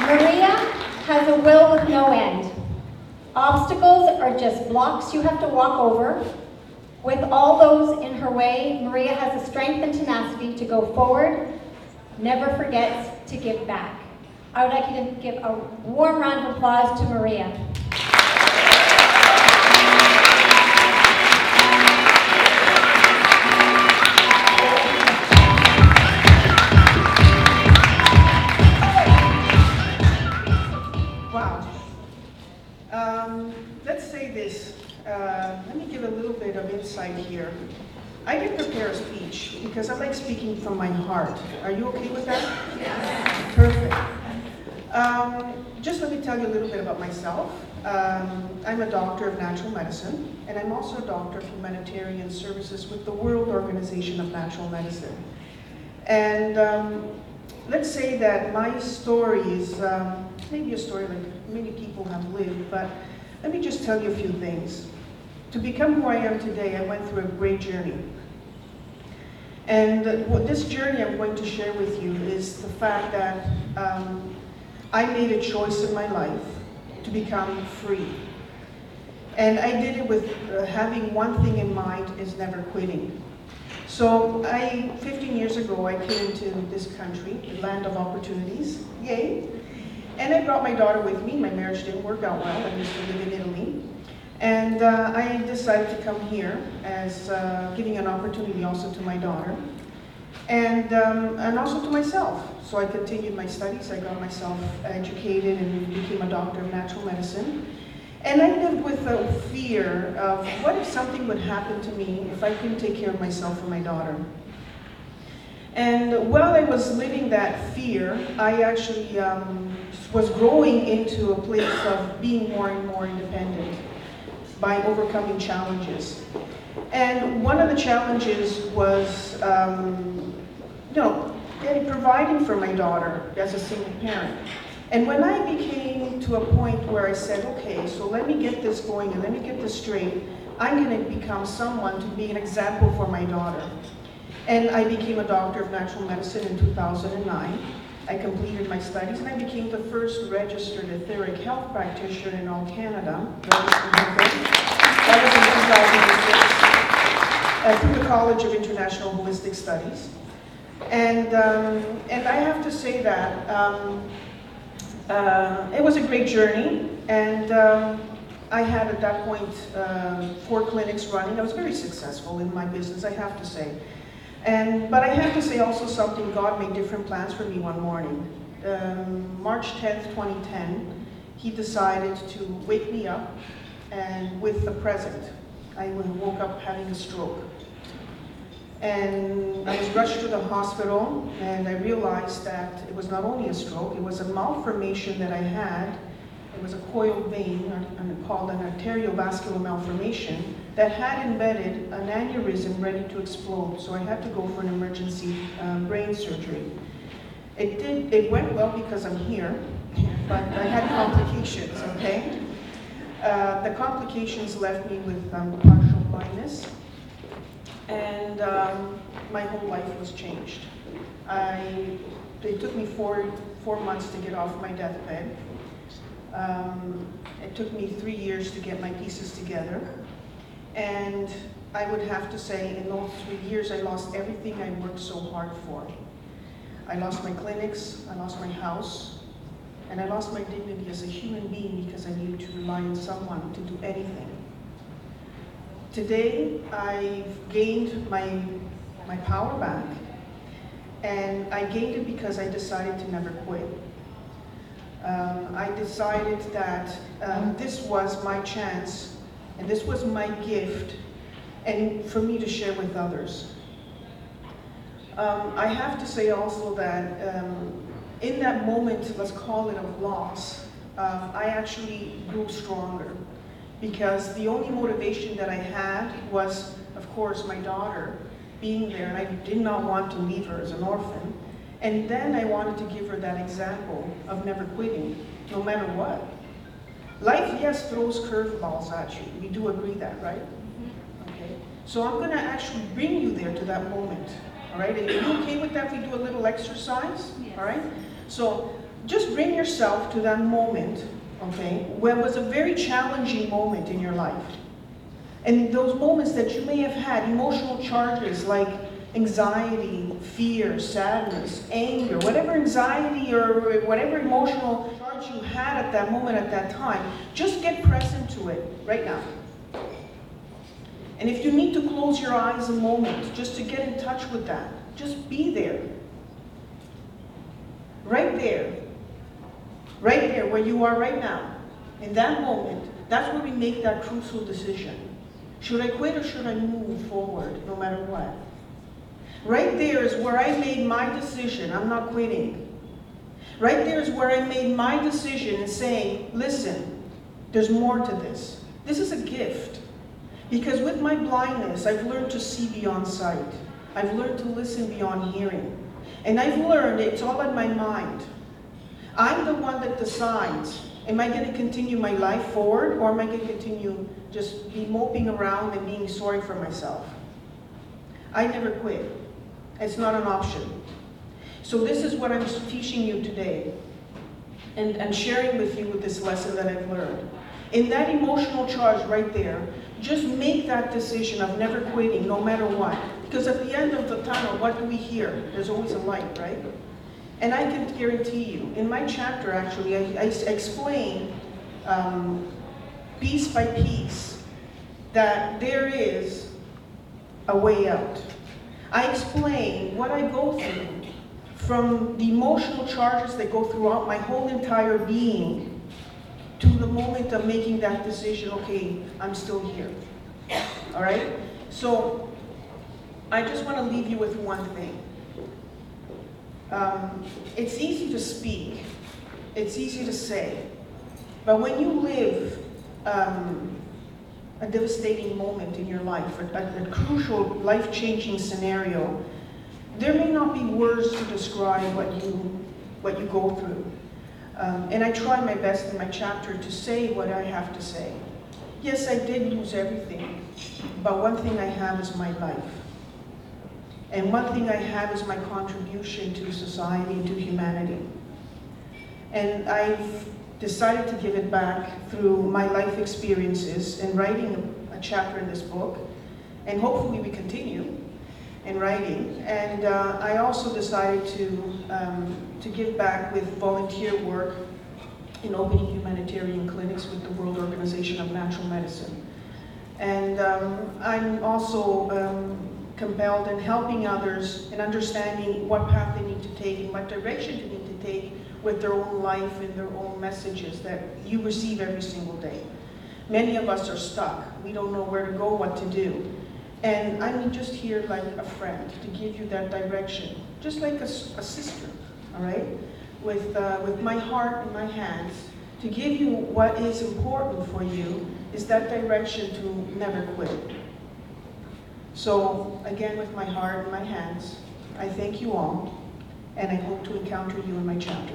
Maria has a will with no end. Obstacles are just blocks you have to walk over. With all those in her way, Maria has the strength and tenacity to go forward, never forgets to give back. I would like you to give a warm round of applause to Maria. Say this. Uh, let me give a little bit of insight here. I didn't prepare a speech because I like speaking from my heart. Are you okay with that? Yes. Perfect. Um, just let me tell you a little bit about myself. Um, I'm a doctor of natural medicine, and I'm also a doctor of humanitarian services with the World Organization of Natural Medicine. And um, let's say that my story is um, maybe a story like many people have lived, but let me just tell you a few things. To become who I am today, I went through a great journey. And what this journey I'm going to share with you is the fact that um, I made a choice in my life to become free. And I did it with uh, having one thing in mind is never quitting. So I, 15 years ago, I came to this country, the land of opportunities, yay. And I brought my daughter with me. My marriage didn't work out well. I used to live in Italy. And uh, I decided to come here as uh, giving an opportunity also to my daughter and, um, and also to myself. So I continued my studies. I got myself educated and became a doctor of natural medicine. And I lived with a fear of what if something would happen to me if I couldn't take care of myself and my daughter. And while I was living that fear, I actually um, was growing into a place of being more and more independent by overcoming challenges. And one of the challenges was, um, you know, providing for my daughter as a single parent. And when I became to a point where I said, okay, so let me get this going and let me get this straight, I'm going to become someone to be an example for my daughter. And I became a doctor of natural medicine in 2009. I completed my studies and I became the first registered etheric health practitioner in all Canada. That was in 2006 uh, through the College of International Holistic Studies. And, um, and I have to say that um, uh, it was a great journey, and um, I had at that point uh, four clinics running. I was very successful in my business, I have to say. And, but I have to say also something, God made different plans for me one morning. Um, March 10th, 2010, He decided to wake me up and with the present. I woke up having a stroke. And I was rushed to the hospital, and I realized that it was not only a stroke, it was a malformation that I had. It was a coiled vein, called an arteriovascular malformation, that had embedded an aneurysm ready to explode. So I had to go for an emergency um, brain surgery. It did. It went well because I'm here, but I had complications. Okay. Uh, the complications left me with um, partial blindness and um, my whole life was changed. I, it took me four, four months to get off my deathbed. Um, it took me three years to get my pieces together. And I would have to say, in those three years, I lost everything I worked so hard for. I lost my clinics, I lost my house, and I lost my dignity as a human being because I needed to rely on someone to do anything. Today, I've gained my, my power back, and I gained it because I decided to never quit. Um, I decided that um, this was my chance, and this was my gift, and for me to share with others. Um, I have to say also that um, in that moment, let's call it of loss, um, I actually grew stronger because the only motivation that I had was, of course, my daughter being there, and I did not want to leave her as an orphan. And then I wanted to give her that example of never quitting, no matter what. Life, yes, throws curveballs at you. We do agree that, right? Mm-hmm. Okay. So I'm going to actually bring you there to that moment. All right? Are you okay with that we do a little exercise? Yes. All right? So just bring yourself to that moment, okay, where it was a very challenging moment in your life. And those moments that you may have had emotional charges like anxiety, fear, sadness, anger, whatever anxiety or whatever emotional charge you had at that moment, at that time, just get present to it right now. And if you need to close your eyes a moment just to get in touch with that, just be there. Right there. Right there where you are right now. In that moment, that's where we make that crucial decision. Should I quit or should I move forward no matter what? Right there is where I made my decision. I'm not quitting. Right there is where I made my decision in saying, listen, there's more to this. This is a gift. Because with my blindness, I've learned to see beyond sight. I've learned to listen beyond hearing. And I've learned it's all in my mind. I'm the one that decides, am I going to continue my life forward or am I going to continue just be moping around and being sorry for myself? I never quit. It's not an option. So this is what I'm teaching you today and, and sharing with you with this lesson that I've learned. In that emotional charge right there, just make that decision of never quitting no matter what. Because at the end of the tunnel, what do we hear? There's always a light, right? And I can guarantee you, in my chapter actually, I, I explain um, piece by piece that there is a way out. I explain what I go through from the emotional charges that go throughout my whole entire being to the moment of making that decision, okay, I'm still here. All right? So I just want to leave you with one thing. Um, it's easy to speak, it's easy to say, but when you live um, a devastating moment in your life, a, a, crucial, life-changing scenario, there may not be words to describe what you, what you go through. Um, and I try my best in my chapter to say what I have to say. Yes, I did lose everything, but one thing I have is my life. And one thing I have is my contribution to society and to humanity. And I've decided to give it back through my life experiences and writing a, chapter in this book. And hopefully we continue in writing. And uh, I also decided to, um, to give back with volunteer work in opening humanitarian clinics with the World Organization of Natural Medicine. And um, I'm also um, compelled in helping others in understanding what path they need to take and what direction they need to take with their own life and their own messages that you receive every single day. Many of us are stuck. We don't know where to go, what to do. And I'm just here like a friend to give you that direction, just like a, a sister, all right? With, uh, with my heart in my hands, to give you what is important for you is that direction to never quit. So, again, with my heart in my hands, I thank you all, and I hope to encounter you in my chapter.